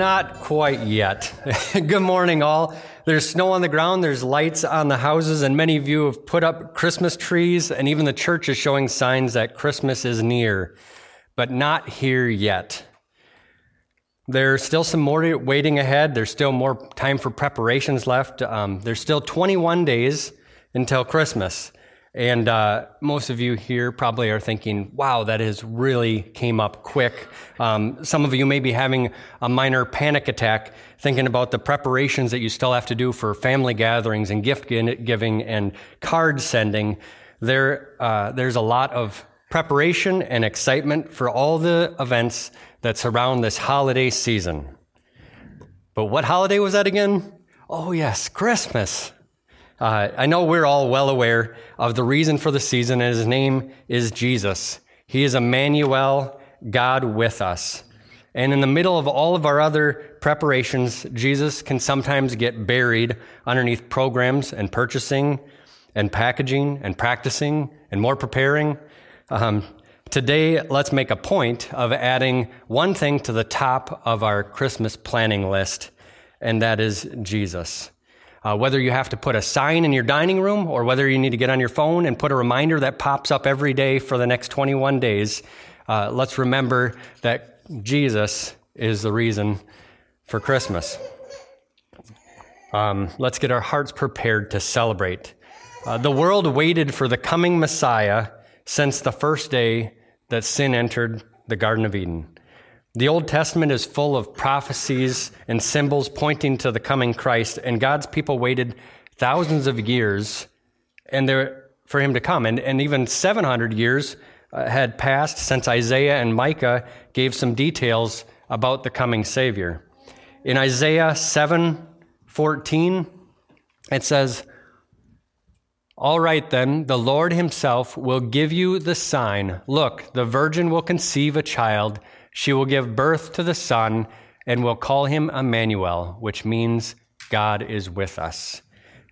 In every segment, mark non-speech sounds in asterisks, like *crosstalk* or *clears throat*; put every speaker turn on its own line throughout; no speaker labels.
not quite yet. *laughs* Good morning, all. There's snow on the ground, there's lights on the houses, and many of you have put up Christmas trees, and even the church is showing signs that Christmas is near, but not here yet. There's still some more waiting ahead. There's still more time for preparations left. Um, there's still 21 days until Christmas. And uh, most of you here probably are thinking, wow, that has really came up quick. Um, some of you may be having a minor panic attack thinking about the preparations that you still have to do for family gatherings and gift giving and card sending. There, uh, there's a lot of preparation and excitement for all the events that surround this holiday season. But what holiday was that again? Oh, yes, Christmas. Uh, I know we're all well aware of the reason for the season, and his name is Jesus. He is Emmanuel, God with us. And in the middle of all of our other preparations, Jesus can sometimes get buried underneath programs and purchasing and packaging and practicing and more preparing. Um, today, let's make a point of adding one thing to the top of our Christmas planning list, and that is Jesus. Uh, whether you have to put a sign in your dining room or whether you need to get on your phone and put a reminder that pops up every day for the next 21 days, uh, let's remember that Jesus is the reason for Christmas. Um, let's get our hearts prepared to celebrate. Uh, the world waited for the coming Messiah since the first day that sin entered the Garden of Eden. The Old Testament is full of prophecies and symbols pointing to the coming Christ, and God's people waited thousands of years and there, for him to come. And, and even 700 years uh, had passed since Isaiah and Micah gave some details about the coming Savior. In Isaiah 7 14, it says, All right, then, the Lord Himself will give you the sign. Look, the virgin will conceive a child she will give birth to the Son and will call him Emmanuel, which means God is with us.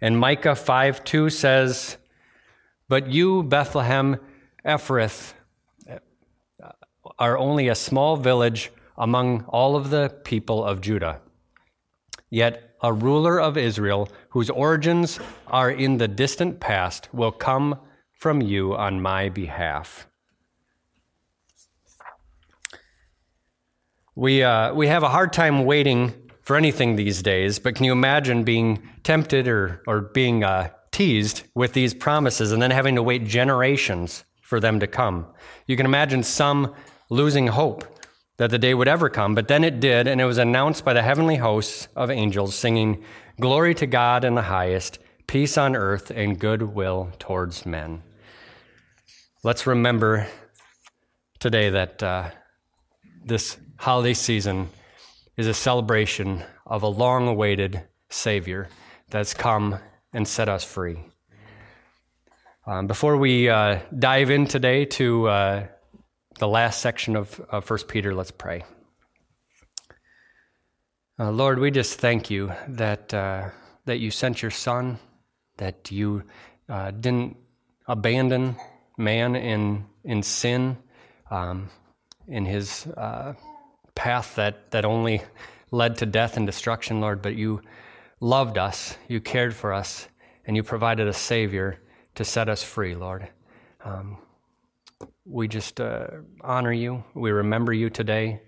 And Micah 5 2 says, But you, Bethlehem Ephrathah, are only a small village among all of the people of Judah. Yet a ruler of Israel, whose origins are in the distant past, will come from you on my behalf. We, uh, we have a hard time waiting for anything these days, but can you imagine being tempted or, or being uh, teased with these promises and then having to wait generations for them to come? You can imagine some losing hope that the day would ever come, but then it did, and it was announced by the heavenly hosts of angels singing, Glory to God in the highest, peace on earth, and goodwill towards men. Let's remember today that uh, this holiday season is a celebration of a long awaited Savior that's come and set us free. Um, before we uh, dive in today to uh, the last section of, of 1 Peter, let's pray. Uh, Lord, we just thank you that, uh, that you sent your Son, that you uh, didn't abandon man in, in sin, um, in his uh, path that, that only led to death and destruction, Lord, but you loved us, you cared for us, and you provided a Savior to set us free, Lord. Um, we just uh, honor you. We remember you today.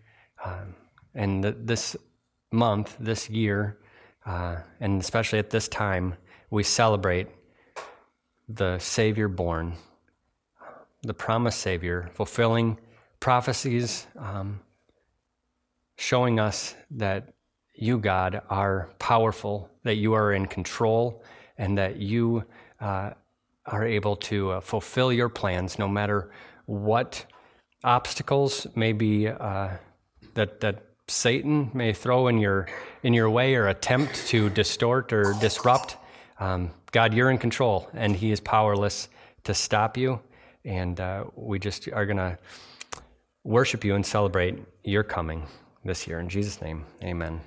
Um, and th- this month, this year, uh, and especially at this time, we celebrate the Savior born, the promised Savior, fulfilling prophecies. Um, showing us that you, God, are powerful, that you are in control, and that you uh, are able to uh, fulfill your plans no matter what obstacles may be uh, that, that Satan may throw in your, in your way or attempt to distort or disrupt. Um, God, you're in control, and He is powerless to stop you. And uh, we just are going to worship you and celebrate your coming this year. In Jesus' name, amen.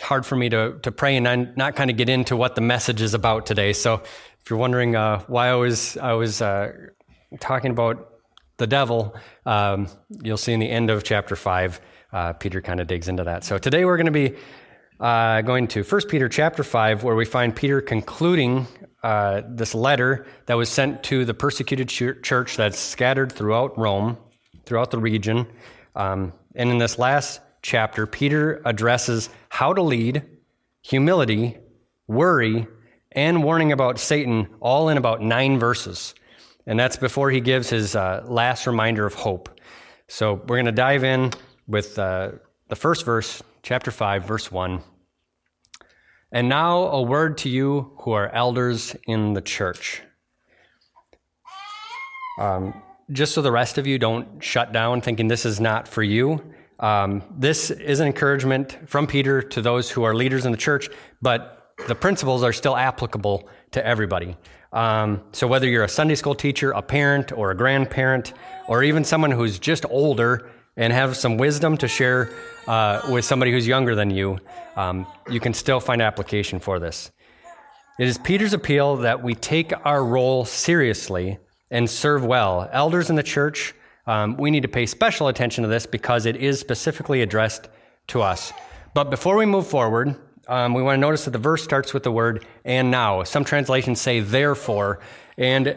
hard for me to, to pray and not kind of get into what the message is about today. So if you're wondering uh, why I was, I was uh, talking about the devil, um, you'll see in the end of chapter 5. uh, Peter kind of digs into that. So today we're going to be uh, going to 1 Peter chapter 5, where we find Peter concluding uh, this letter that was sent to the persecuted church that's scattered throughout Rome, throughout the region. Um, and in this last chapter, Peter addresses how to lead, humility, worry, and warning about Satan, all in about nine verses. And that's before he gives his uh, last reminder of hope. So we're going to dive in with uh, the first verse, chapter 5, verse 1. And now a word to you who are elders in the church. Um, just so the rest of you don't shut down thinking this is not for you. Um, this is an encouragement from Peter to those who are leaders in the church, but the principles are still applicable to everybody. Um, so whether you're a Sunday school teacher, a parent, or a grandparent, or even someone who's just older and have some wisdom to share uh, with somebody who's younger than you, um, you can still find application for this. It is Peter's appeal that we take our role seriously and serve well. Elders in the church, um, we need to pay special attention to this because it is specifically addressed to us. But before we move forward, um, we want to notice that the verse starts with the word and now. Some translations say therefore. And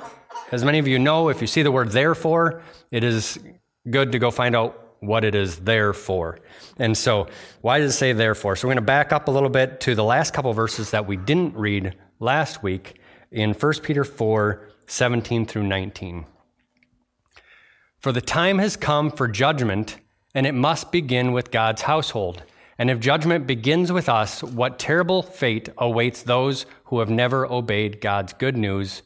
as many of you know, if you see the word therefore, it is good to go find out what it is there for. And so, why does it say therefore? So, we're going to back up a little bit to the last couple verses that we didn't read last week in 1 Peter 4 17 through 19. For the time has come for judgment, and it must begin with God's household. And if judgment begins with us, what terrible fate awaits those who have never obeyed God's good news?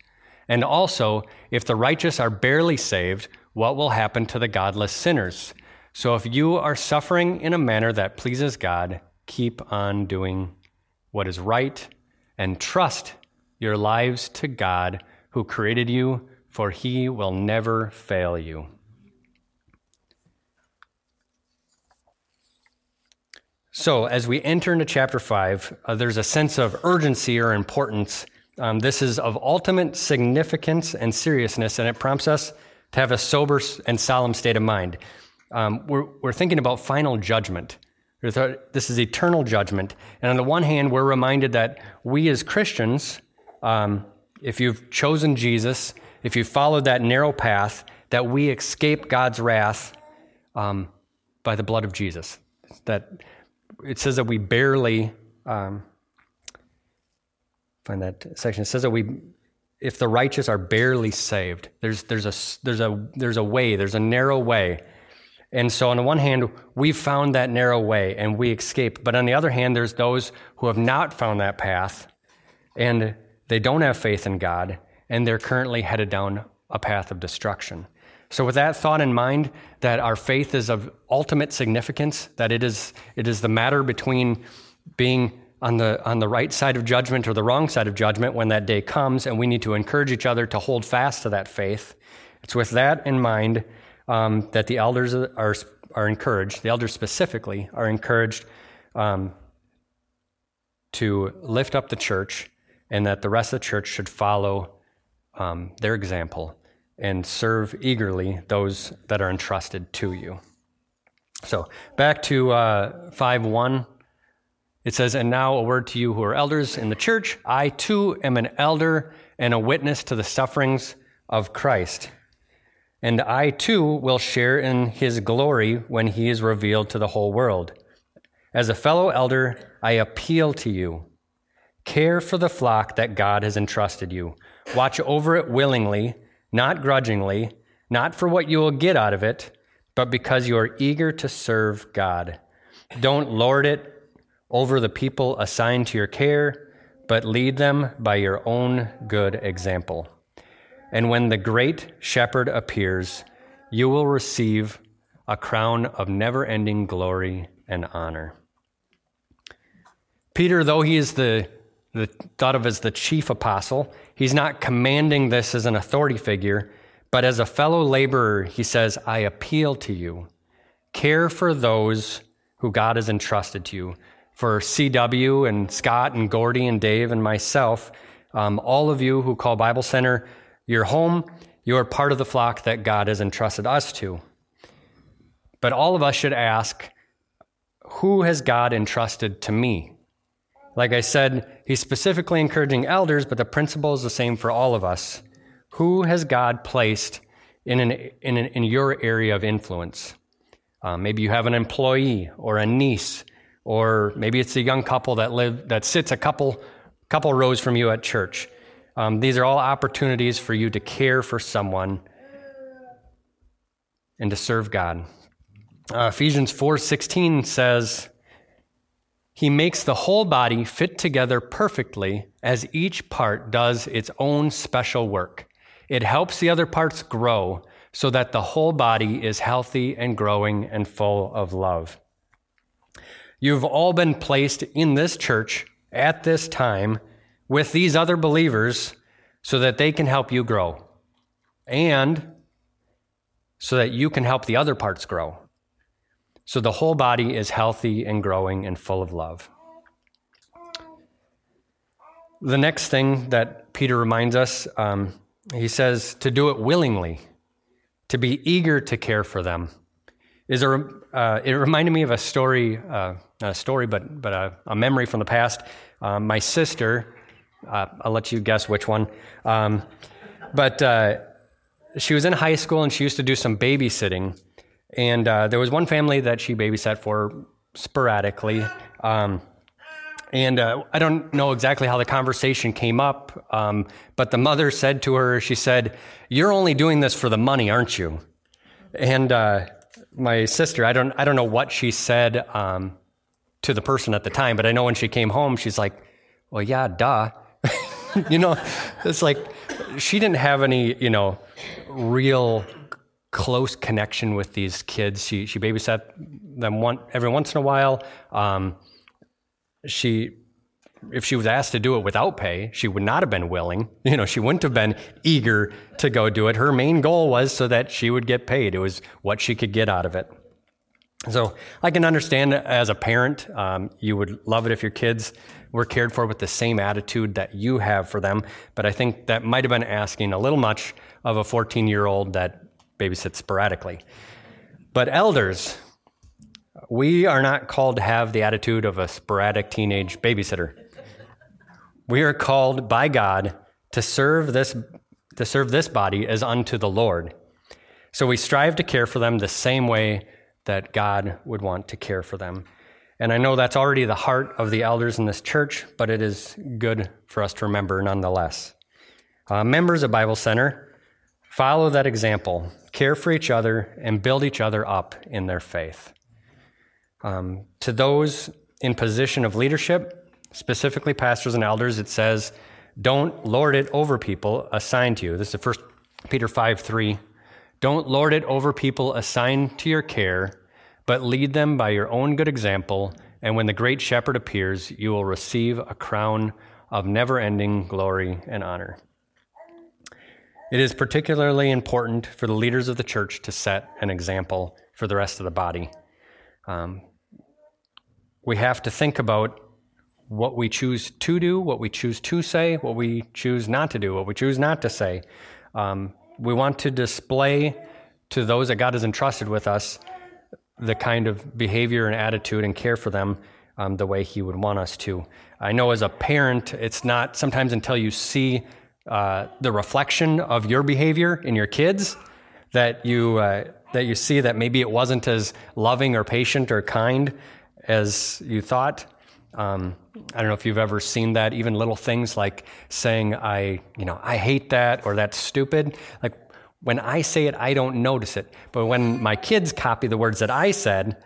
And also, if the righteous are barely saved, what will happen to the godless sinners? So if you are suffering in a manner that pleases God, keep on doing what is right and trust your lives to God who created you, for he will never fail you. So, as we enter into chapter 5, uh, there's a sense of urgency or importance. Um, this is of ultimate significance and seriousness, and it prompts us to have a sober and solemn state of mind um, we're, we're thinking about final judgment. This is eternal judgment. And on the one hand, we're reminded that we as Christians, um, if you've chosen Jesus, if you've followed that narrow path, that we escape God's wrath um, by the blood of Jesus. That it says that we barely um, find that section. It says that we, if the righteous are barely saved, there's there's a there's a there's a way, there's a narrow way and so, on the one hand, we've found that narrow way and we escape. But on the other hand, there's those who have not found that path and they don't have faith in God and they're currently headed down a path of destruction. So, with that thought in mind, that our faith is of ultimate significance, that it is, it is the matter between being on the, on the right side of judgment or the wrong side of judgment when that day comes, and we need to encourage each other to hold fast to that faith. It's with that in mind um, that the elders are, are encouraged, the elders specifically are encouraged um, to lift up the church and that the rest of the church should follow um, their example and serve eagerly those that are entrusted to you. So back to uh, 5 1. It says, And now a word to you who are elders in the church. I too am an elder and a witness to the sufferings of Christ and I too will share in his glory when he is revealed to the whole world. As a fellow elder, I appeal to you. Care for the flock that God has entrusted you. Watch over it willingly, not grudgingly, not for what you will get out of it, but because you are eager to serve God. Don't lord it over the people assigned to your care, but lead them by your own good example. And when the great shepherd appears, you will receive a crown of never ending glory and honor. Peter, though he is the, the, thought of as the chief apostle, he's not commanding this as an authority figure, but as a fellow laborer, he says, I appeal to you. Care for those who God has entrusted to you. For CW and Scott and Gordy and Dave and myself, um, all of you who call Bible Center your home, you're part of the flock that God has entrusted us to. But all of us should ask who has God entrusted to me? Like I said, he's specifically encouraging elders, but the principle is the same for all of us. Who has God placed in, an, in, an, in your area of influence? Uh, maybe you have an employee or a niece, or maybe it's a young couple that live that sits a couple couple rows from you at church. Um, these are all opportunities for you to care for someone and to serve God. Uh, Ephesians 4:16 says, "He makes the whole body fit together perfectly as each part does its own special work. It helps the other parts grow so that the whole body is healthy and growing and full of love." You've all been placed in this church at this time with these other believers so that they can help you grow and so that you can help the other parts grow. So the whole body is healthy and growing and full of love. The next thing that Peter reminds us, um, he says to do it willingly, to be eager to care for them. Is a, uh, it reminded me of a story, uh, not a story, but, but a, a memory from the past. Um, my sister, uh, I'll let you guess which one, um, but uh, she was in high school and she used to do some babysitting. And uh, there was one family that she babysat for sporadically. Um, and uh, I don't know exactly how the conversation came up, um, but the mother said to her, she said, You're only doing this for the money, aren't you? And uh, my sister, I don't, I don't know what she said um, to the person at the time, but I know when she came home, she's like, Well, yeah, duh. *laughs* you know, it's like she didn't have any, you know, real close connection with these kids. She she babysat them one every once in a while. Um, she if she was asked to do it without pay, she would not have been willing. *laughs* You know, she wouldn't have been eager to go do it. Her main goal was so that she would get paid. It was what she could get out of it. So I can understand as a parent, um, you would love it if your kids were cared for with the same attitude that you have for them. But I think that might have been asking a little much of a 14 year old that babysits sporadically. But elders, we are not called to have the attitude of a sporadic teenage babysitter. We are called by God to serve this to serve this body as unto the Lord. So we strive to care for them the same way that God would want to care for them. And I know that's already the heart of the elders in this church, but it is good for us to remember nonetheless. Uh, members of Bible Center, follow that example care for each other, and build each other up in their faith. Um, to those in position of leadership, specifically pastors and elders, it says, don't lord it over people assigned to you. This is 1 Peter 5 3. Don't lord it over people assigned to your care, but lead them by your own good example. And when the great shepherd appears, you will receive a crown of never ending glory and honor. It is particularly important for the leaders of the church to set an example for the rest of the body. Um, we have to think about what we choose to do, what we choose to say, what we choose not to do, what we choose not to say. Um, we want to display to those that God has entrusted with us the kind of behavior and attitude and care for them um, the way He would want us to. I know as a parent, it's not sometimes until you see uh, the reflection of your behavior in your kids that you uh, that you see that maybe it wasn't as loving or patient or kind as you thought. Um, I don't know if you've ever seen that. Even little things like saying "I," you know, "I hate that" or "That's stupid." Like when I say it, I don't notice it, but when my kids copy the words that I said,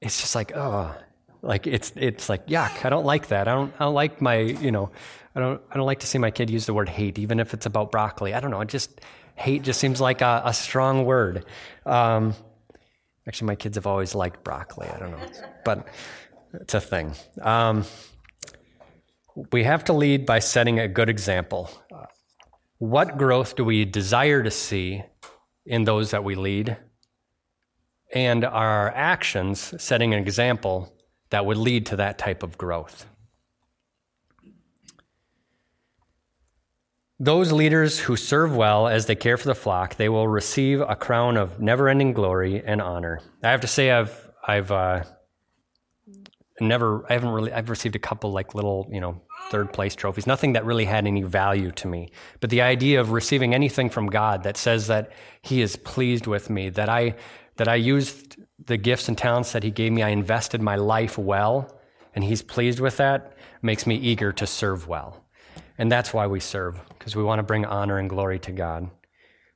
it's just like, oh, like it's it's like yuck. I don't like that. I don't I don't like my you know I don't I don't like to see my kid use the word hate, even if it's about broccoli. I don't know. It just hate just seems like a, a strong word. Um, actually, my kids have always liked broccoli. I don't know, but it's a thing. Um, we have to lead by setting a good example. what growth do we desire to see in those that we lead? And are our actions setting an example that would lead to that type of growth? Those leaders who serve well as they care for the flock, they will receive a crown of never-ending glory and honor. I have to say, I've I've uh, never, I haven't really, I've received a couple like little, you know, third place trophies, nothing that really had any value to me. But the idea of receiving anything from God that says that He is pleased with me, that I, that I used the gifts and talents that He gave me, I invested my life well, and He's pleased with that, makes me eager to serve well. And that's why we serve, because we want to bring honor and glory to God.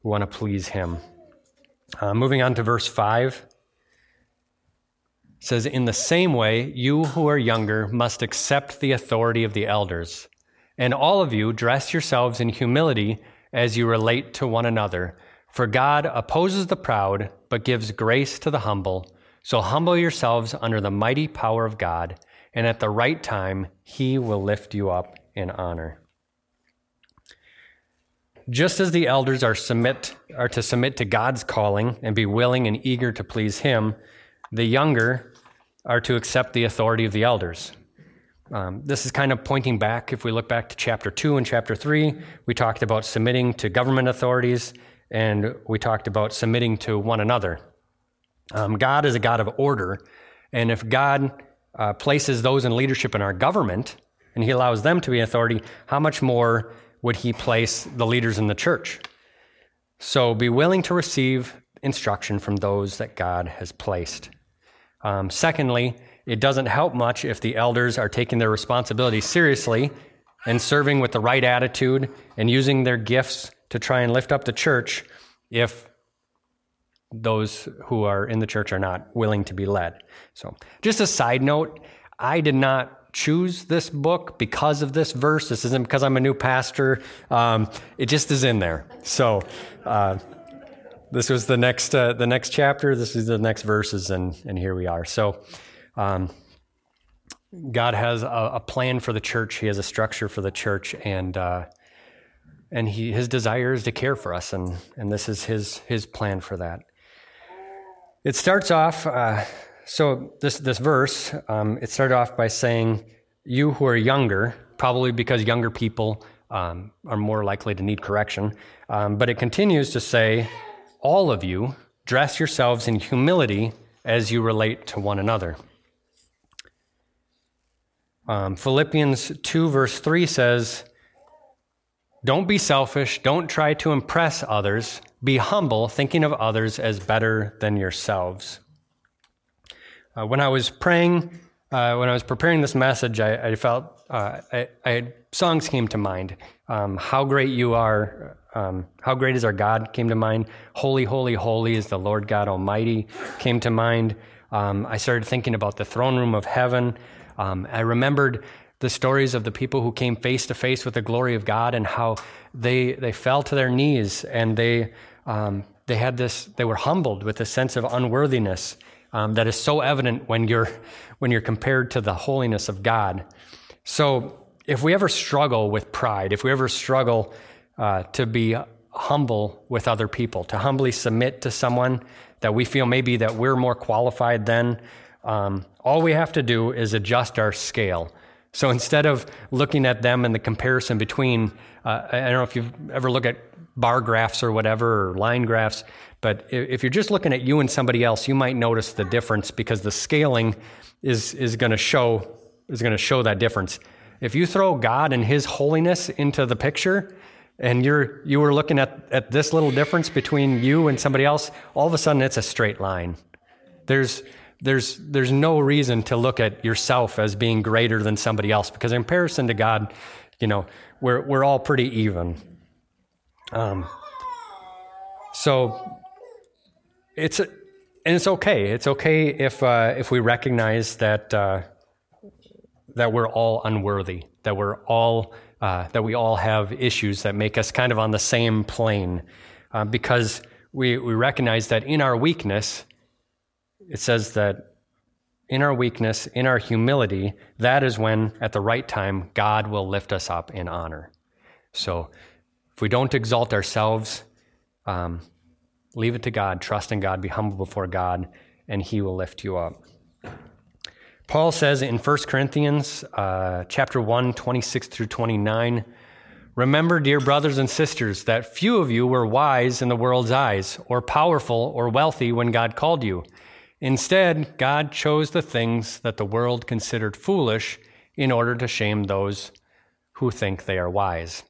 We want to please Him. Uh, moving on to verse 5 says, In the same way, you who are younger must accept the authority of the elders. And all of you dress yourselves in humility as you relate to one another. For God opposes the proud, but gives grace to the humble. So humble yourselves under the mighty power of God, and at the right time, he will lift you up in honor. Just as the elders are, submit, are to submit to God's calling and be willing and eager to please him, the younger are to accept the authority of the elders. Um, this is kind of pointing back. If we look back to chapter 2 and chapter 3, we talked about submitting to government authorities and we talked about submitting to one another. Um, God is a God of order, and if God uh, places those in leadership in our government and He allows them to be authority, how much more would He place the leaders in the church? So be willing to receive instruction from those that God has placed. Um, secondly, it doesn't help much if the elders are taking their responsibility seriously and serving with the right attitude and using their gifts to try and lift up the church if those who are in the church are not willing to be led. So, just a side note, I did not choose this book because of this verse. This isn't because I'm a new pastor. Um, it just is in there. So, uh, this was the next uh, the next chapter. This is the next verses, and and here we are. So, um, God has a, a, plan for the church. He has a structure for the church, and uh, and he his desire is to care for us, and and this is his his plan for that. It starts off. So this this verse, um, it started off by saying, "You who are younger, probably because younger people um, are more likely to need correction." Um, but it continues to say all of you dress yourselves in humility as you relate to one another. Um, Philippians 2, verse 3 says, Don't be selfish, don't try to impress others, be humble, thinking of others as better than yourselves. Uh, when I was praying, uh, when I was preparing this message, I, I felt uh, I, I, songs came to mind. Um, How great you are, um, How Great is Our God came to mind. Holy, holy, holy is the Lord God Almighty came to mind. Um, I started thinking about the throne room of heaven. Um, I remembered the stories of the people who came face to face with the glory of God and how they, they fell to their knees and they, um, they had this, they were humbled with a sense of unworthiness um, that is so evident when you're, when you're compared to the holiness of God. So if we ever struggle with pride, if we ever struggle uh, to be humble with other people, to humbly submit to someone that we feel maybe that we're more qualified than. Um, all we have to do is adjust our scale. So instead of looking at them and the comparison between, uh, I don't know if you've ever looked at bar graphs or whatever, or line graphs, but if you're just looking at you and somebody else, you might notice the difference because the scaling is, is going to show is going to show that difference. If you throw God and His holiness into the picture, and you're you were looking at, at this little difference between you and somebody else, all of a sudden it's a straight line. There's there's there's no reason to look at yourself as being greater than somebody else because in comparison to God, you know, we're we're all pretty even. Um, so it's and it's okay. It's okay if uh, if we recognize that uh, that we're all unworthy, that we're all uh, that we all have issues that make us kind of on the same plane uh, because we, we recognize that in our weakness, it says that in our weakness, in our humility, that is when, at the right time, God will lift us up in honor. So if we don't exalt ourselves, um, leave it to God, trust in God, be humble before God, and He will lift you up. Paul says in 1 Corinthians uh, chapter 1, 26 through 29, Remember, dear brothers and sisters, that few of you were wise in the world's eyes, or powerful or wealthy when God called you. Instead, God chose the things that the world considered foolish in order to shame those who think they are wise.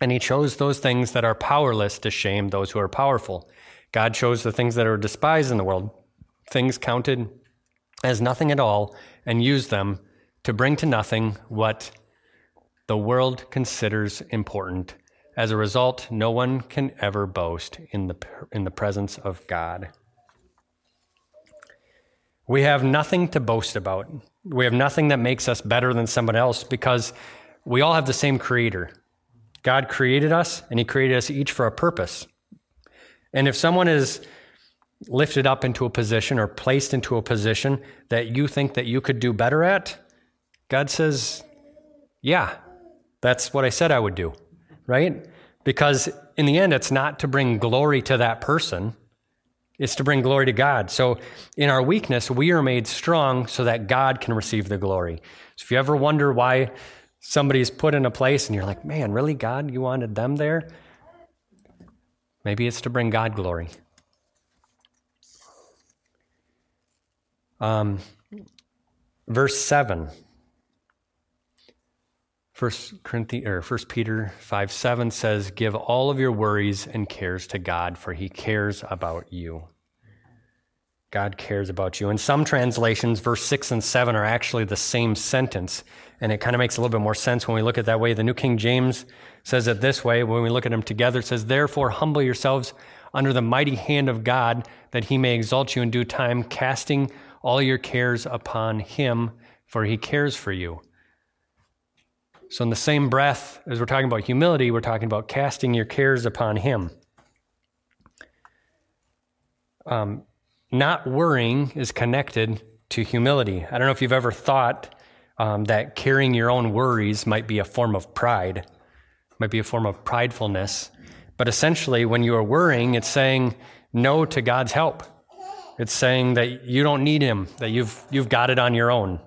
And he chose those things that are powerless to shame those who are powerful. God chose the things that are despised in the world, things counted as nothing at all, and used them to bring to nothing what the world considers important. As a result, no one can ever boast in the, in the presence of God. We have nothing to boast about. We have nothing that makes us better than someone else because we all have the same creator. God created us and he created us each for a purpose. And if someone is lifted up into a position or placed into a position that you think that you could do better at, God says, "Yeah, that's what I said I would do." Right? Because in the end it's not to bring glory to that person. It's to bring glory to God. So in our weakness, we are made strong so that God can receive the glory. So if you ever wonder why somebody's put in a place and you're like, man, really, God, you wanted them there? Maybe it's to bring God glory. Um, verse 7. First Corinthians or First Peter five seven says, "Give all of your worries and cares to God, for He cares about you." God cares about you. In some translations, verse six and seven are actually the same sentence, and it kind of makes a little bit more sense when we look at that way. The New King James says it this way: when we look at them together, it says, "Therefore, humble yourselves under the mighty hand of God, that He may exalt you in due time, casting all your cares upon Him, for He cares for you." So, in the same breath as we're talking about humility, we're talking about casting your cares upon Him. Um, not worrying is connected to humility. I don't know if you've ever thought um, that carrying your own worries might be a form of pride, might be a form of pridefulness. But essentially, when you are worrying, it's saying no to God's help. It's saying that you don't need Him, that you've, you've got it on your own.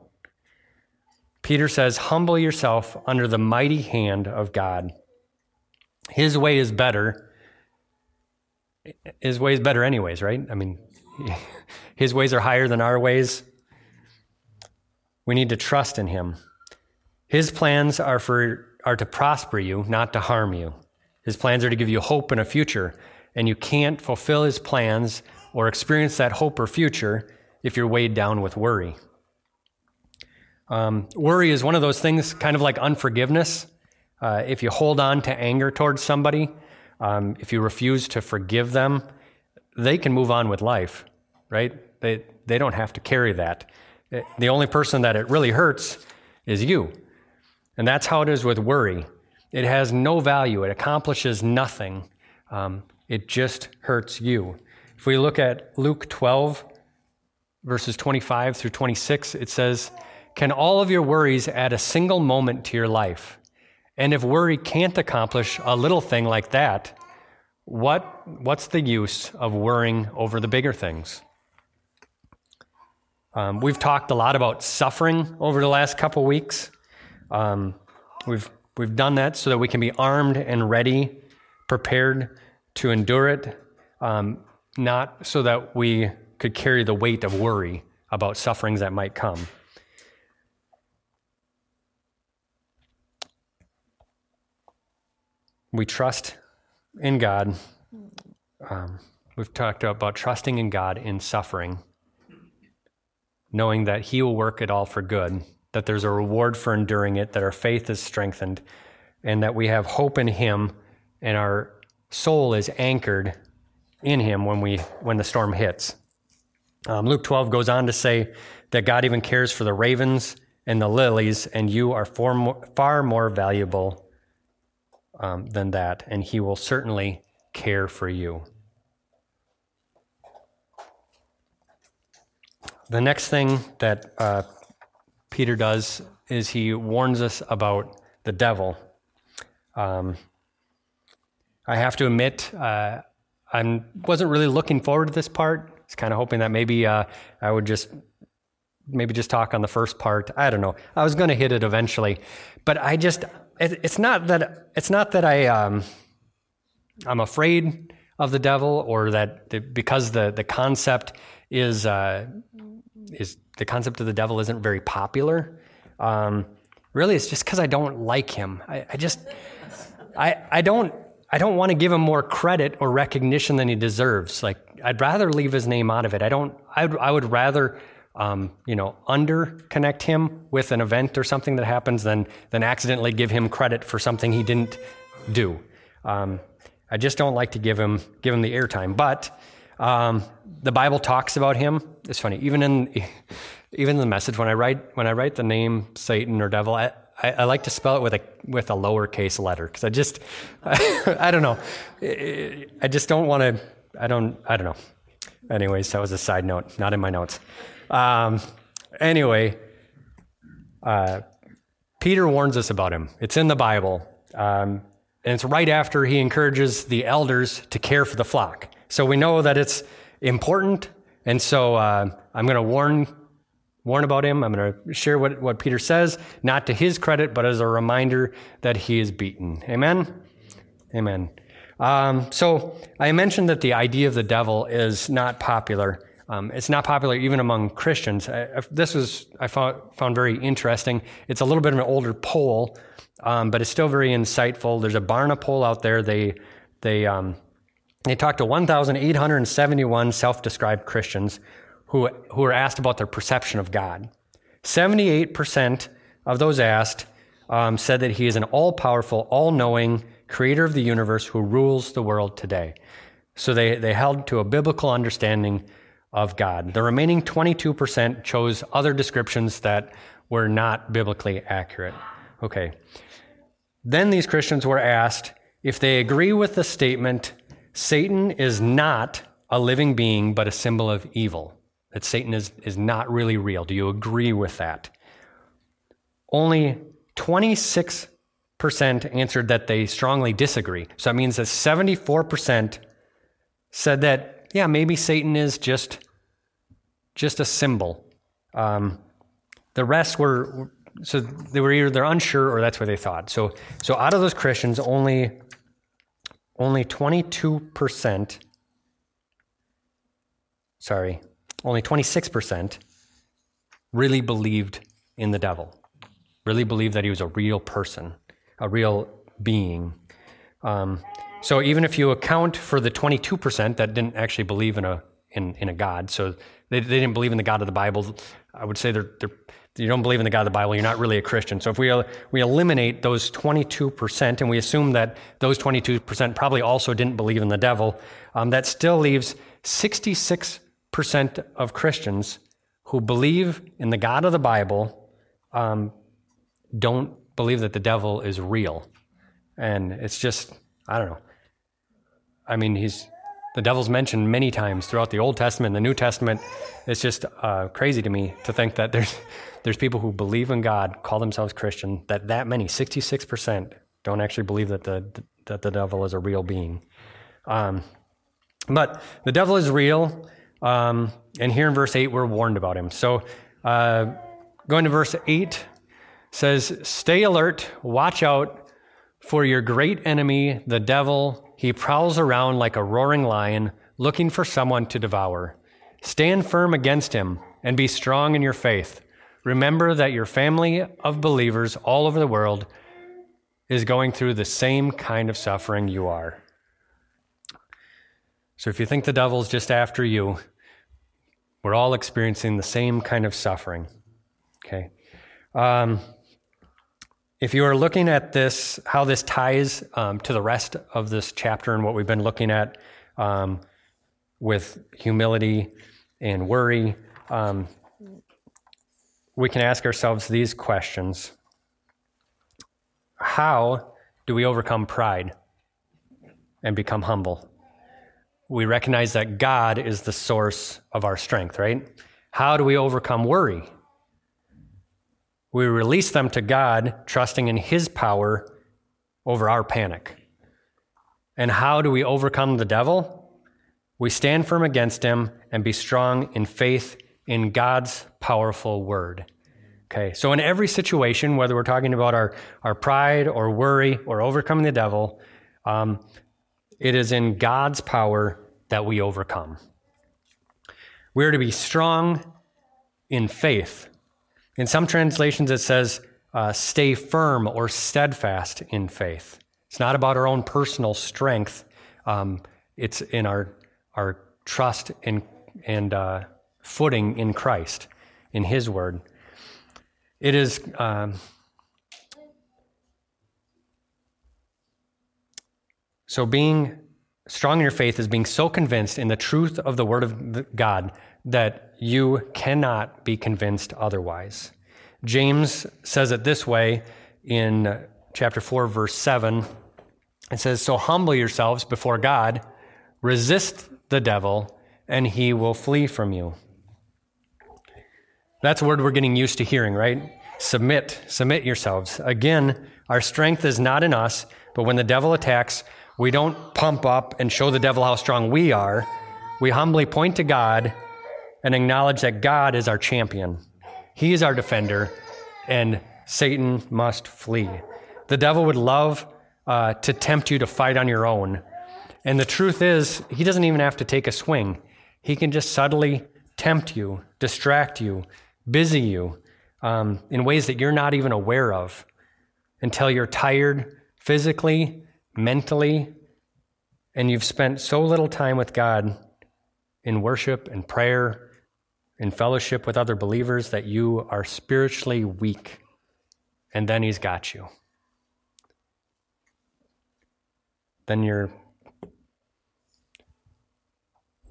Peter says, Humble yourself under the mighty hand of God. His way is better. His way is better, anyways, right? I mean, *laughs* his ways are higher than our ways. We need to trust in him. His plans are, for, are to prosper you, not to harm you. His plans are to give you hope and a future, and you can't fulfill his plans or experience that hope or future if you're weighed down with worry. Um, worry is one of those things, kind of like unforgiveness. Uh, if you hold on to anger towards somebody, um, if you refuse to forgive them, they can move on with life, right? They, they don't have to carry that. The only person that it really hurts is you. And that's how it is with worry. It has no value, it accomplishes nothing. Um, it just hurts you. If we look at Luke 12, verses 25 through 26, it says, can all of your worries add a single moment to your life? And if worry can't accomplish a little thing like that, what, what's the use of worrying over the bigger things? Um, we've talked a lot about suffering over the last couple weeks. Um, we've, we've done that so that we can be armed and ready, prepared to endure it, um, not so that we could carry the weight of worry about sufferings that might come. We trust in God. Um, we've talked about trusting in God in suffering, knowing that He will work it all for good, that there's a reward for enduring it, that our faith is strengthened, and that we have hope in Him, and our soul is anchored in Him when we when the storm hits. Um, Luke 12 goes on to say that God even cares for the ravens and the lilies, and you are far more, far more valuable um, than that, and He will certainly care for you. The next thing that uh, Peter does is he warns us about the devil. Um, I have to admit, uh, I wasn't really looking forward to this part. I was kind of hoping that maybe uh, I would just maybe just talk on the first part. I don't know. I was going to hit it eventually, but I just it, it's not that it's not that I um, I'm afraid of the devil or that the, because the the concept is uh, is the concept of the devil isn't very popular. Um, really, it's just because I don't like him. I, I just I I don't I don't want to give him more credit or recognition than he deserves. Like I'd rather leave his name out of it. I don't. I I would rather um, you know, under connect him with an event or something that happens than, than accidentally give him credit for something he didn't do. Um, I just don't like to give him, give him the airtime. But um, the Bible talks about him. It's funny, even in, *laughs* even in the message, when I write, when I write the name Satan or devil, I, I, I like to spell it with a, with a lowercase letter because I just, I, *laughs* I don't know. I just don't want to, I don't, I don't know. Anyways, that was a side note, not in my notes. Um, anyway, uh, Peter warns us about him. It's in the Bible. Um, and it's right after he encourages the elders to care for the flock. So we know that it's important. And so uh, I'm going to warn warn about him. I'm going to share what, what Peter says, not to his credit, but as a reminder that he is beaten. Amen? Amen. Um, so I mentioned that the idea of the devil is not popular. Um, it's not popular even among Christians. I, this was I found, found very interesting. It's a little bit of an older poll, um, but it's still very insightful. There's a Barna poll out there. They they um, they talked to 1,871 self-described Christians who who were asked about their perception of God. 78% of those asked um, said that He is an all-powerful, all-knowing Creator of the universe who rules the world today. So they they held to a biblical understanding of God. The remaining 22% chose other descriptions that were not biblically accurate. Okay. Then these Christians were asked if they agree with the statement Satan is not a living being but a symbol of evil, that Satan is, is not really real. Do you agree with that? Only 26% answered that they strongly disagree. So that means that 74% said that yeah, maybe Satan is just just a symbol. Um, the rest were so they were either they're unsure or that's what they thought. So so out of those Christians, only only twenty two percent. Sorry, only twenty six percent really believed in the devil. Really believed that he was a real person, a real being. Um, so even if you account for the 22% that didn't actually believe in a in, in a God, so they, they didn't believe in the God of the Bible, I would say they're, they're you don't believe in the God of the Bible, you're not really a Christian. So if we we eliminate those 22% and we assume that those 22% probably also didn't believe in the devil, um, that still leaves 66% of Christians who believe in the God of the Bible um, don't believe that the devil is real. And it's just, I don't know. I mean, he's the devil's mentioned many times throughout the Old Testament and the New Testament. It's just uh, crazy to me to think that *laughs* there's there's people who believe in God, call themselves Christian. That that many, sixty six percent, don't actually believe that the that the devil is a real being. Um, but the devil is real, um, and here in verse eight we're warned about him. So uh, going to verse eight says, "Stay alert, watch out." For your great enemy, the devil, he prowls around like a roaring lion, looking for someone to devour. Stand firm against him and be strong in your faith. Remember that your family of believers all over the world is going through the same kind of suffering you are. So if you think the devil's just after you, we're all experiencing the same kind of suffering. Okay. Um, if you are looking at this, how this ties um, to the rest of this chapter and what we've been looking at um, with humility and worry, um, we can ask ourselves these questions How do we overcome pride and become humble? We recognize that God is the source of our strength, right? How do we overcome worry? We release them to God, trusting in His power over our panic. And how do we overcome the devil? We stand firm against him and be strong in faith in God's powerful word. Okay, so in every situation, whether we're talking about our, our pride or worry or overcoming the devil, um, it is in God's power that we overcome. We are to be strong in faith. In some translations, it says, uh, stay firm or steadfast in faith. It's not about our own personal strength, um, it's in our, our trust in, and uh, footing in Christ, in His Word. It is. Um, so, being strong in your faith is being so convinced in the truth of the Word of God that you cannot be convinced otherwise. James says it this way in chapter 4, verse 7. It says, So humble yourselves before God, resist the devil, and he will flee from you. That's a word we're getting used to hearing, right? Submit, submit yourselves. Again, our strength is not in us, but when the devil attacks, we don't pump up and show the devil how strong we are. We humbly point to God and acknowledge that God is our champion. He is our defender, and Satan must flee. The devil would love uh, to tempt you to fight on your own. And the truth is, he doesn't even have to take a swing. He can just subtly tempt you, distract you, busy you um, in ways that you're not even aware of until you're tired physically, mentally, and you've spent so little time with God in worship and prayer, in fellowship with other believers, that you are spiritually weak. And then He's got you. Then you're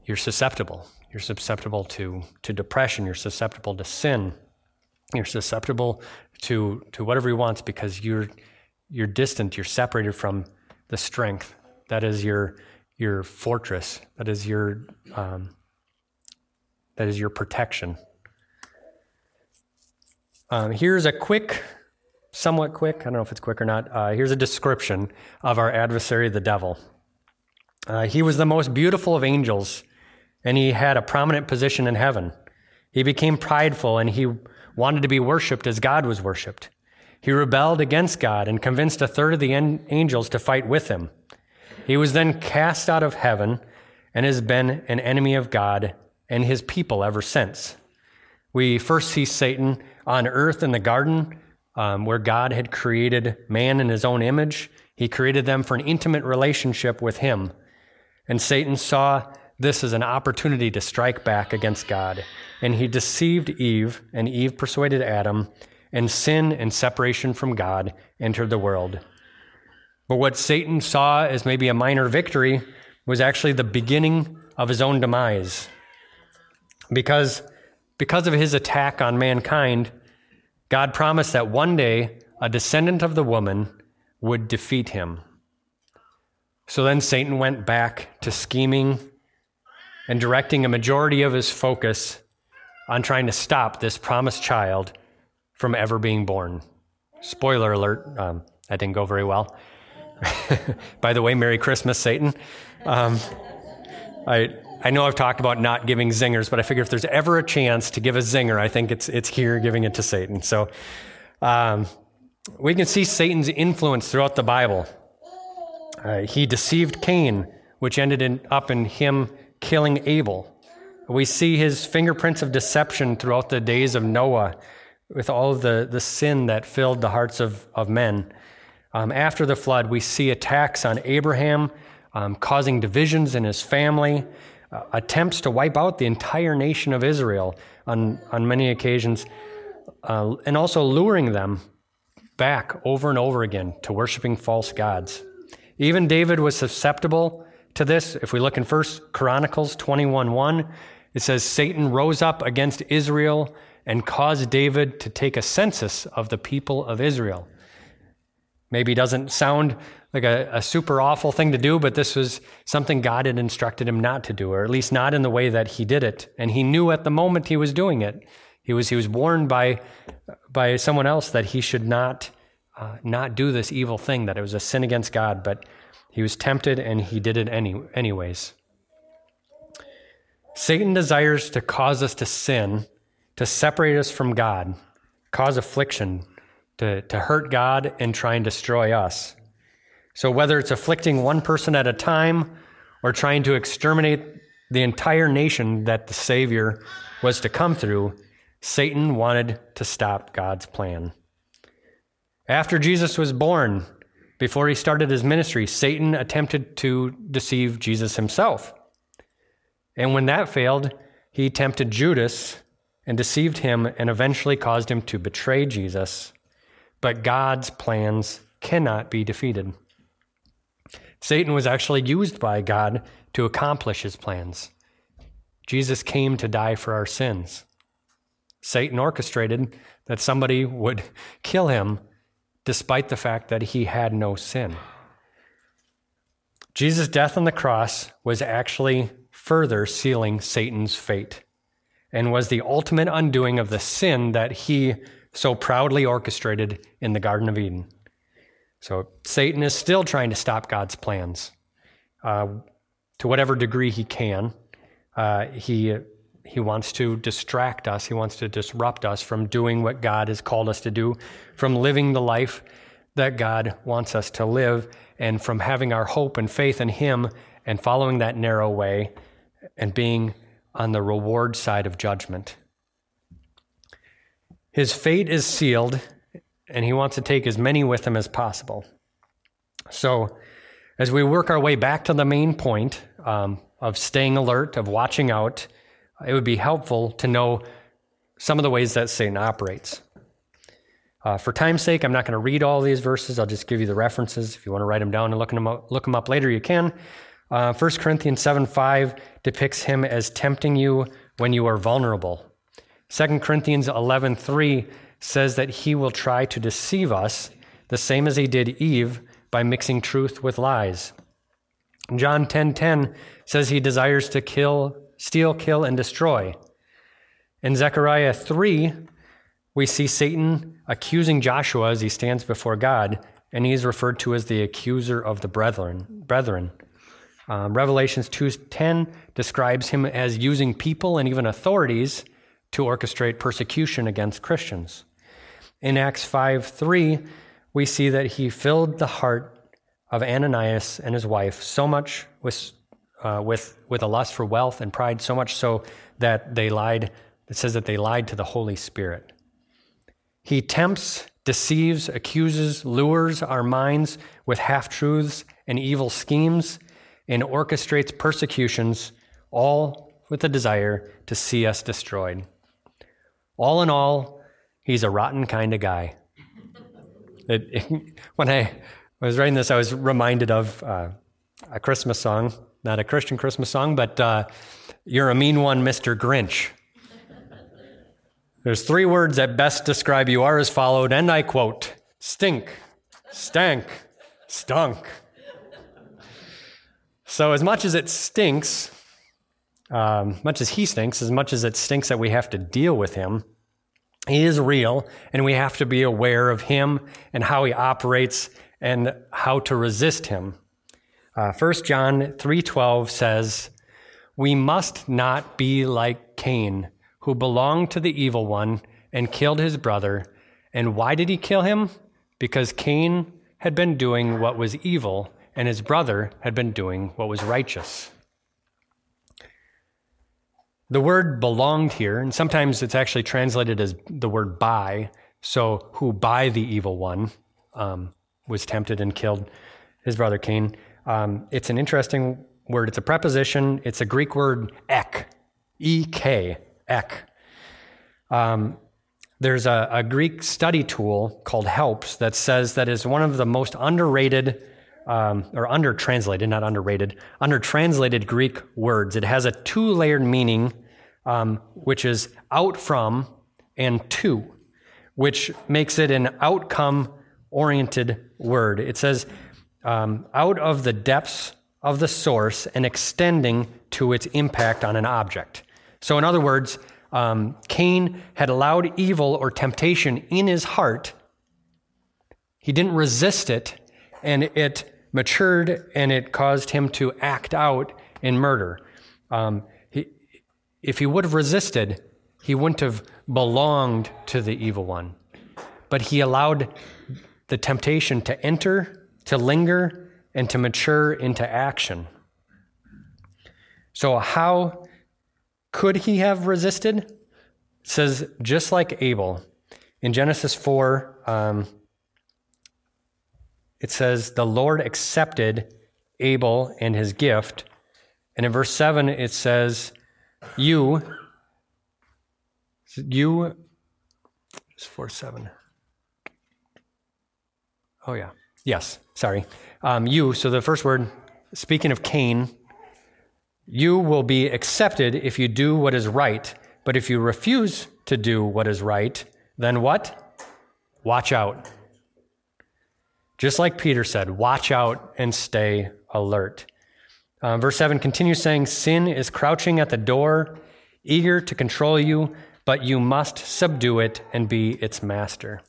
you're susceptible. You're susceptible to, to depression. You're susceptible to sin. You're susceptible to, to whatever he wants because you're, you're distant. You're separated from the strength that is your, your fortress. That is your, um, that is your protection. Um, here's a quick, somewhat quick, I don't know if it's quick or not. Uh, here's a description of our adversary, the devil. Uh, he was the most beautiful of angels and he had a prominent position in heaven. He became prideful and he wanted to be worshiped as God was worshiped. He rebelled against God and convinced a third of the angels to fight with him. He was then cast out of heaven and has been an enemy of God and his people ever since. We first see Satan on earth in the garden um, where God had created man in his own image. He created them for an intimate relationship with him. And Satan saw this as an opportunity to strike back against God. And he deceived Eve, and Eve persuaded Adam, and sin and separation from God entered the world. But what Satan saw as maybe a minor victory was actually the beginning of his own demise. Because, because of his attack on mankind, God promised that one day a descendant of the woman would defeat him. So then Satan went back to scheming and directing a majority of his focus on trying to stop this promised child from ever being born. Spoiler alert, um, that didn't go very well. *laughs* By the way, Merry Christmas, Satan. Um, I, I know I've talked about not giving zingers, but I figure if there's ever a chance to give a zinger, I think it's, it's here giving it to Satan. So um, we can see Satan's influence throughout the Bible. Uh, he deceived Cain, which ended in, up in him killing Abel. We see his fingerprints of deception throughout the days of Noah with all of the, the sin that filled the hearts of, of men. Um, after the flood, we see attacks on Abraham, um, causing divisions in his family, uh, attempts to wipe out the entire nation of Israel on, on many occasions, uh, and also luring them back over and over again to worshiping false gods. Even David was susceptible to this. If we look in First Chronicles 21 1, it says Satan rose up against Israel and caused David to take a census of the people of Israel. Maybe doesn't sound like a, a, super awful thing to do, but this was something God had instructed him not to do, or at least not in the way that he did it. And he knew at the moment he was doing it. He was, he was warned by, by someone else that he should not, uh, not do this evil thing, that it was a sin against God. But he was tempted and he did it any, anyways. Satan desires to cause us to sin, to separate us from God, cause affliction, to, to hurt God and try and destroy us. So, whether it's afflicting one person at a time or trying to exterminate the entire nation that the Savior was to come through, Satan wanted to stop God's plan. After Jesus was born, before he started his ministry, Satan attempted to deceive Jesus himself. And when that failed, he tempted Judas and deceived him and eventually caused him to betray Jesus. But God's plans cannot be defeated. Satan was actually used by God to accomplish his plans. Jesus came to die for our sins. Satan orchestrated that somebody would *laughs* kill him despite the fact that he had no sin. Jesus' death on the cross was actually further sealing Satan's fate and was the ultimate undoing of the sin that he so proudly orchestrated in the Garden of Eden. So Satan is still trying to stop God's plans uh, to whatever degree he can. Uh, he he wants to distract us. He wants to disrupt us from doing what God has called us to do, from living the life that God wants us to live, and from having our hope and faith in Him and following that narrow way and being on the reward side of judgment. His fate is sealed, and he wants to take as many with him as possible. So, as we work our way back to the main point um, of staying alert, of watching out, it would be helpful to know some of the ways that Satan operates. Uh, for time's sake, I'm not going to read all these verses. I'll just give you the references. If you want to write them down and look them up, look them up later, you can. Uh, 1 Corinthians 7 5 depicts him as tempting you when you are vulnerable. 2 Corinthians 11 3 says that he will try to deceive us, the same as he did Eve, by mixing truth with lies. John 10 10 says he desires to kill, steal, kill, and destroy. In Zechariah 3, we see Satan accusing Joshua as he stands before God, and he is referred to as the accuser of the brethren. brethren. Um, Revelations 2:10 describes him as using people and even authorities to orchestrate persecution against Christians. In Acts 5 3, we see that he filled the heart of Ananias and his wife so much with, uh, with, with a lust for wealth and pride, so much so that they lied. It says that they lied to the Holy Spirit. He tempts, deceives, accuses, lures our minds with half truths and evil schemes and orchestrates persecutions, all with a desire to see us destroyed. All in all, he's a rotten kind of guy. It, it, *laughs* when I was writing this, I was reminded of uh, a Christmas song, not a Christian Christmas song, but uh, You're a Mean One, Mr. Grinch. There's three words that best describe you are as followed, and I quote stink, stank, stunk. So, as much as it stinks, um, much as he stinks, as much as it stinks that we have to deal with him, he is real, and we have to be aware of him and how he operates and how to resist him. Uh, 1 John 3:12 says, "We must not be like Cain, who belonged to the evil one and killed his brother. And why did he kill him? Because Cain had been doing what was evil, and his brother had been doing what was righteous. The word belonged here, and sometimes it's actually translated as the word by. So, who by the evil one um, was tempted and killed his brother Cain. Um, it's an interesting word. It's a preposition. It's a Greek word ek, E K, ek. Um, there's a, a, Greek study tool called Helps that says that is one of the most underrated um, or under translated, not underrated, under translated Greek words. It has a two layered meaning, um, which is out from and to, which makes it an outcome oriented word. It says um, out of the depths of the source and extending to its impact on an object. So, in other words, um, Cain had allowed evil or temptation in his heart. He didn't resist it, and it matured and it caused him to act out in murder. Um, if he would have resisted, he wouldn't have belonged to the evil one. But he allowed the temptation to enter, to linger, and to mature into action. So, how could he have resisted? It says, just like Abel. In Genesis 4, um, it says, The Lord accepted Abel and his gift. And in verse 7, it says, You, you, it's 4 7. Oh, yeah. Yes, sorry. Um, you, so the first word, speaking of Cain, you will be accepted if you do what is right. But if you refuse to do what is right, then what? Watch out. Just like Peter said, watch out and stay alert. Uh, verse 7 continues saying, Sin is crouching at the door, eager to control you, but you must subdue it and be its master.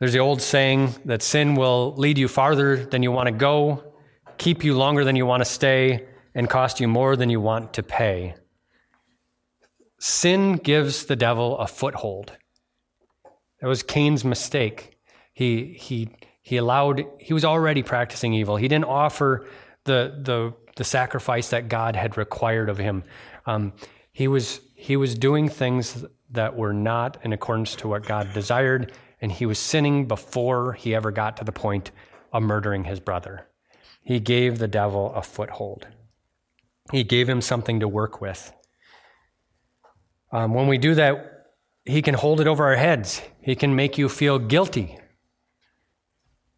There's the old saying that sin will lead you farther than you want to go, keep you longer than you want to stay, and cost you more than you want to pay. Sin gives the devil a foothold. That was Cain's mistake. He, he, he allowed, he was already practicing evil. He didn't offer the, the, the sacrifice that God had required of him. Um, he, was, he was doing things that were not in accordance to what God desired, and he was sinning before he ever got to the point of murdering his brother. He gave the devil a foothold, he gave him something to work with. Um, when we do that, he can hold it over our heads, he can make you feel guilty.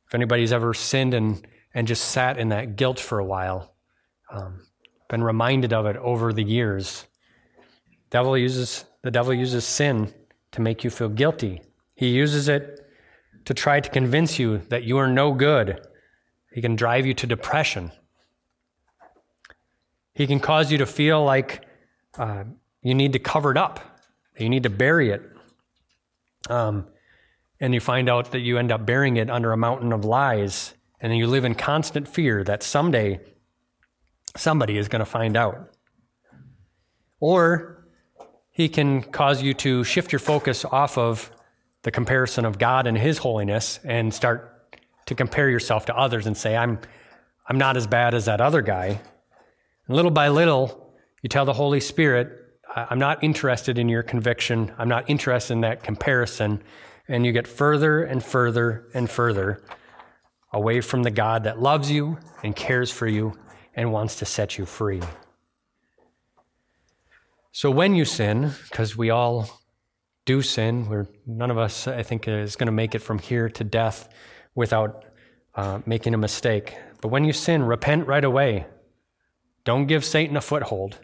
If anybody's ever sinned and, and just sat in that guilt for a while, um, been reminded of it over the years. Devil uses the devil uses sin to make you feel guilty. He uses it to try to convince you that you are no good. He can drive you to depression. He can cause you to feel like uh, you need to cover it up, you need to bury it. Um, and you find out that you end up burying it under a mountain of lies, and then you live in constant fear that someday somebody is going to find out. Or he can cause you to shift your focus off of the comparison of God and His holiness and start to compare yourself to others and say, I'm, I'm not as bad as that other guy. And little by little, you tell the Holy Spirit, I'm not interested in your conviction. I'm not interested in that comparison. And you get further and further and further away from the God that loves you and cares for you and wants to set you free. So when you sin, because we all do sin. We're, none of us, I think, is going to make it from here to death without uh, making a mistake. But when you sin, repent right away. Don't give Satan a foothold.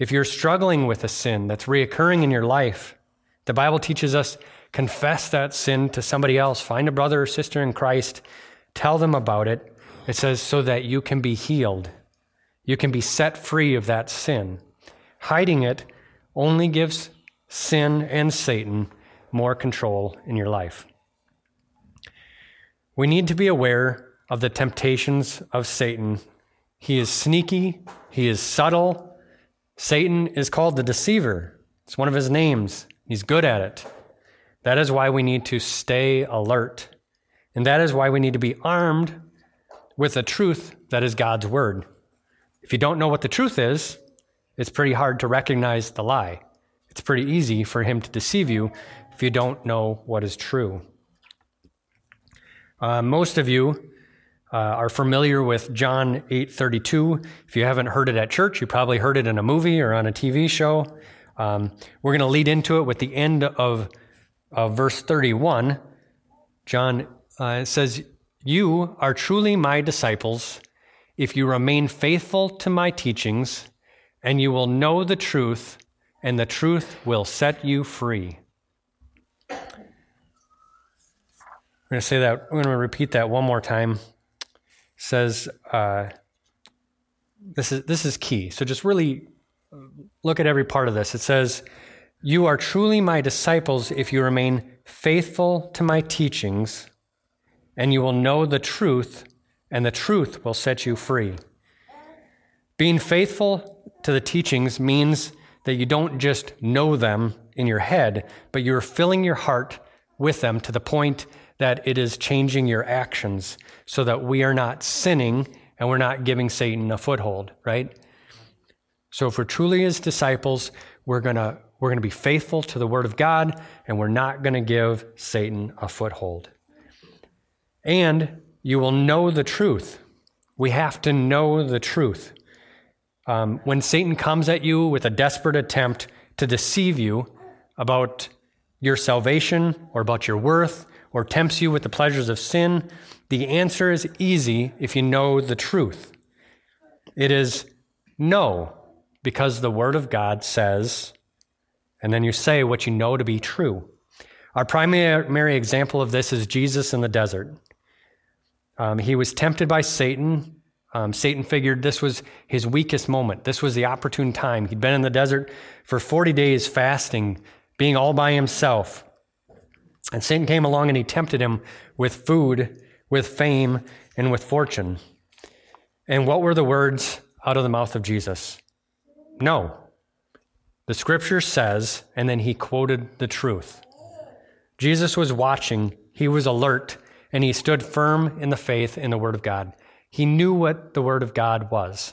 If you're struggling with a sin that's reoccurring in your life, the Bible teaches us confess that sin to somebody else. Find a brother or sister in Christ, tell them about it. It says, so that you can be healed. You can be set free of that sin. Hiding it only gives sin, and Satan more control in your life. We need to be aware of the temptations of Satan. He is sneaky, he is subtle. Satan is called the deceiver, it's one of his names. He's good at it. That is why we need to stay alert. And that is why we need to be armed with the truth that is God's word. If you don't know what the truth is, it's pretty hard to recognize the lie. It's pretty easy for him to deceive you if you don't know what is true. Uh, most of you uh, are familiar with John 8:32. If you haven't heard it at church, you probably heard it in a movie or on a TV show. Um, we're going to lead into it with the end of, of verse 31. John uh, says, "You are truly my disciples if you remain faithful to my teachings, and you will know the truth, and the truth will set you free. I'm going to say that, I'm going to repeat that one more time. It says, uh, this is, this is key. So just really look at every part of this. It says, You are truly my disciples if you remain faithful to my teachings, and you will know the truth, and the truth will set you free. Being faithful to the teachings means that you don't just know them in your head, but you're filling your heart with them to the point that it is changing your actions so that we are not sinning and we're not giving Satan a foothold, right? So if we're truly his disciples, we're going to we're going to be faithful to the word of God and we're not going to give Satan a foothold. And you will know the truth. We have to know the truth. Um, when Satan comes at you with a desperate attempt to deceive you about your salvation or about your worth or tempts you with the pleasures of sin, the answer is easy if you know the truth. It is no, because the Word of God says, and then you say what you know to be true. Our primary example of this is Jesus in the desert. Um, he was tempted by Satan. Um, Satan figured this was his weakest moment. This was the opportune time. He'd been in the desert for 40 days fasting, being all by himself. And Satan came along and he tempted him with food, with fame, and with fortune. And what were the words out of the mouth of Jesus? No. The scripture says, and then he quoted the truth. Jesus was watching, he was alert, and he stood firm in the faith in the word of God. He knew what the word of God was.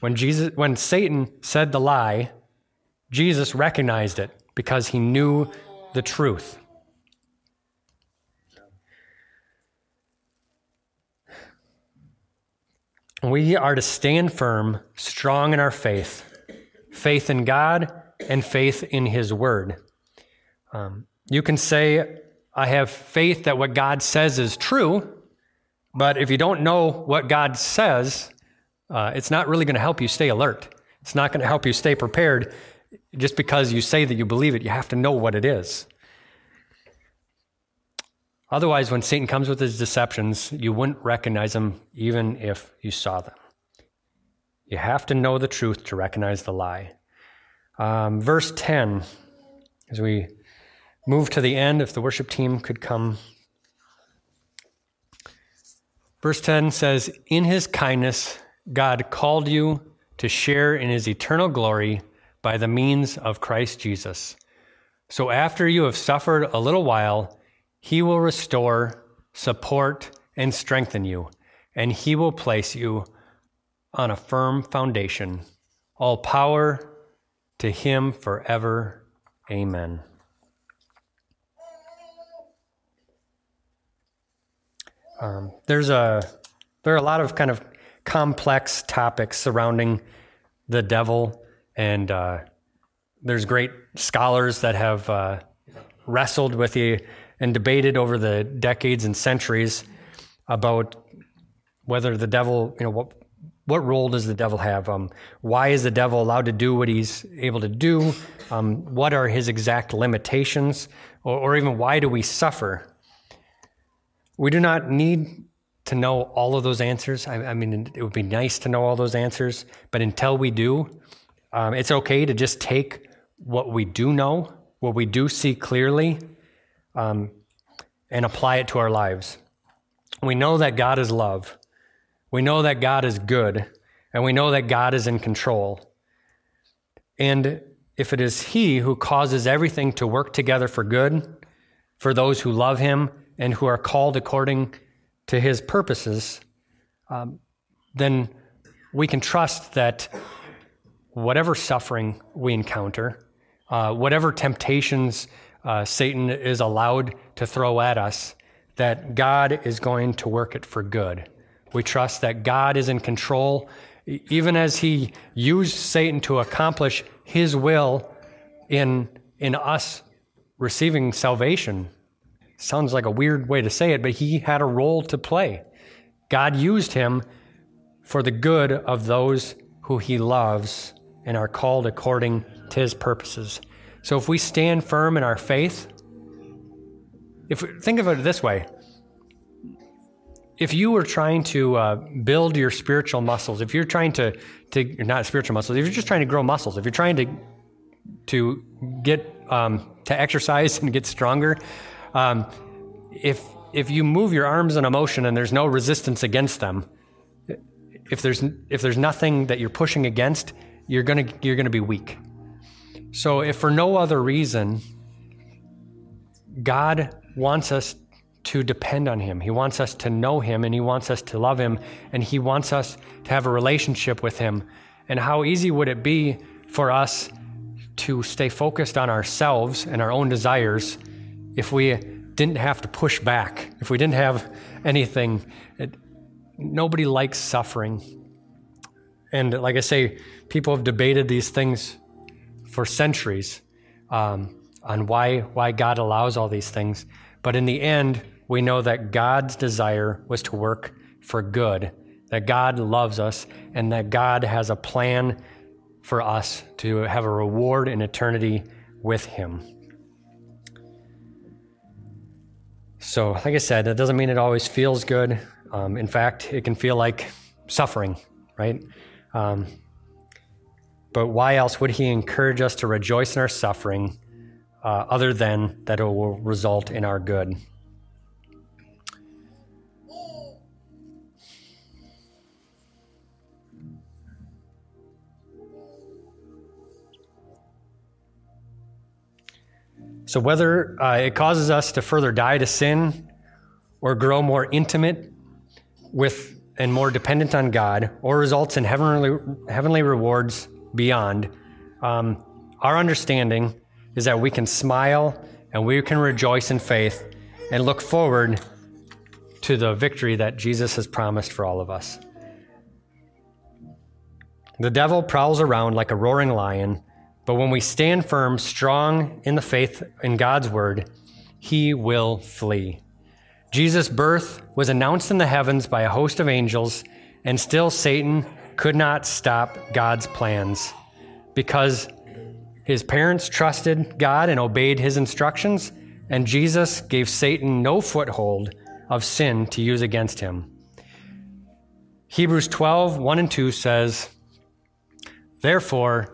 When Jesus when Satan said the lie, Jesus recognized it because he knew the truth. We are to stand firm, strong in our faith, faith in God and faith in His Word. Um, you can say, I have faith that what God says is true, but if you don't know what God says, uh, it's not really going to help you stay alert. It's not going to help you stay prepared just because you say that you believe it. You have to know what it is. Otherwise, when Satan comes with his deceptions, you wouldn't recognize them even if you saw them. You have to know the truth to recognize the lie. Um, verse 10, as we move to the end, if the worship team could come. Verse 10 says, In his kindness, God called you to share in his eternal glory by the means of Christ Jesus. So after you have suffered a little while, he will restore, support, and strengthen you, and He will place you on a firm foundation. All power to Him forever. Amen. Um, there's a there are a lot of kind of complex topics surrounding the devil, and uh, there's great scholars that have uh, wrestled with the and debated over the decades and centuries about whether the devil, you know, what what role does the devil have? Um, why is the devil allowed to do what he's able to do? Um, what are his exact limitations? Or, or even why do we suffer? We do not need to know all of those answers. I, I mean, it would be nice to know all those answers, but until we do, um, it's okay to just take what we do know, what we do see clearly, um, and apply it to our lives. We know that God is love. We know that God is good. And we know that God is in control. And if it is He who causes everything to work together for good, for those who love Him and who are called according to His purposes, um, then we can trust that whatever suffering we encounter, uh, whatever temptations uh, Satan is allowed to throw at us, that God is going to work it for good. We trust that God is in control, even as He used Satan to accomplish His will in, in us receiving salvation. Sounds like a weird way to say it, but He had a role to play. God used Him for the good of those who He loves and are called according to His purposes. So if we stand firm in our faith, if think of it this way, if you were trying to uh, build your spiritual muscles, if you're trying to to not spiritual muscles, if you're just trying to grow muscles, if you're trying to to get um, to exercise *laughs* and get stronger, um, if if you move your arms in a motion and there's no resistance against them, if there's if there's nothing that you're pushing against, you're gonna you're gonna be weak. So, if for no other reason, God wants us to depend on Him. He wants us to know Him and He wants us to love Him and He wants us to have a relationship with Him. And how easy would it be for us to stay focused on ourselves and our own desires if we didn't have to push back, if we didn't have anything? It, nobody likes suffering. And like I say, people have debated these things for centuries um, on why, why God allows all these things. But in the end, we know that God's desire was to work for good, that God loves us, and that God has a plan for us to have a reward in eternity with Him. So, like I said, that doesn't mean it always feels good. Um, in fact, it can feel like suffering, right? Um, but why else would He encourage us to rejoice in our suffering uh, other than that it will result in our good? So, whether uh, it causes us to further die to sin or grow more intimate with and more dependent on God, or results in heavenly, heavenly rewards beyond, um, our understanding is that we can smile and we can rejoice in faith and look forward to the victory that Jesus has promised for all of us. The devil prowls around like a roaring lion but when we stand firm, strong in the faith in God's word, he will flee. Jesus' birth was announced in the heavens by a host of angels, and still Satan could not stop God's plans because his parents trusted God and obeyed his instructions, and Jesus gave Satan no foothold of sin to use against him. Hebrews 12, 1 and 2 says, Therefore,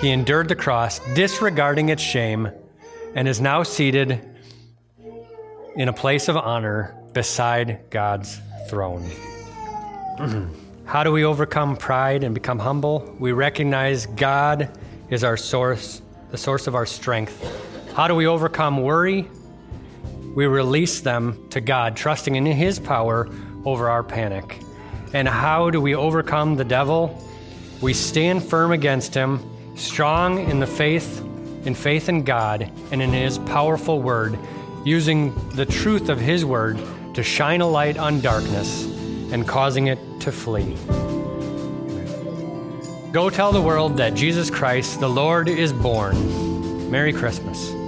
he endured the cross, disregarding its shame, and is now seated in a place of honor beside God's throne. *clears throat* How do we overcome pride and become humble? We recognize God is our source, the source of our strength. How do we overcome worry? We release them to God, trusting in His power over our panic. And how do we overcome the devil? We stand firm against him strong in the faith, in faith in God and in His powerful word, using the truth of His word to shine a light on darkness and causing it to flee. Go tell the world that Jesus Christ, the Lord, is born. Merry Christmas.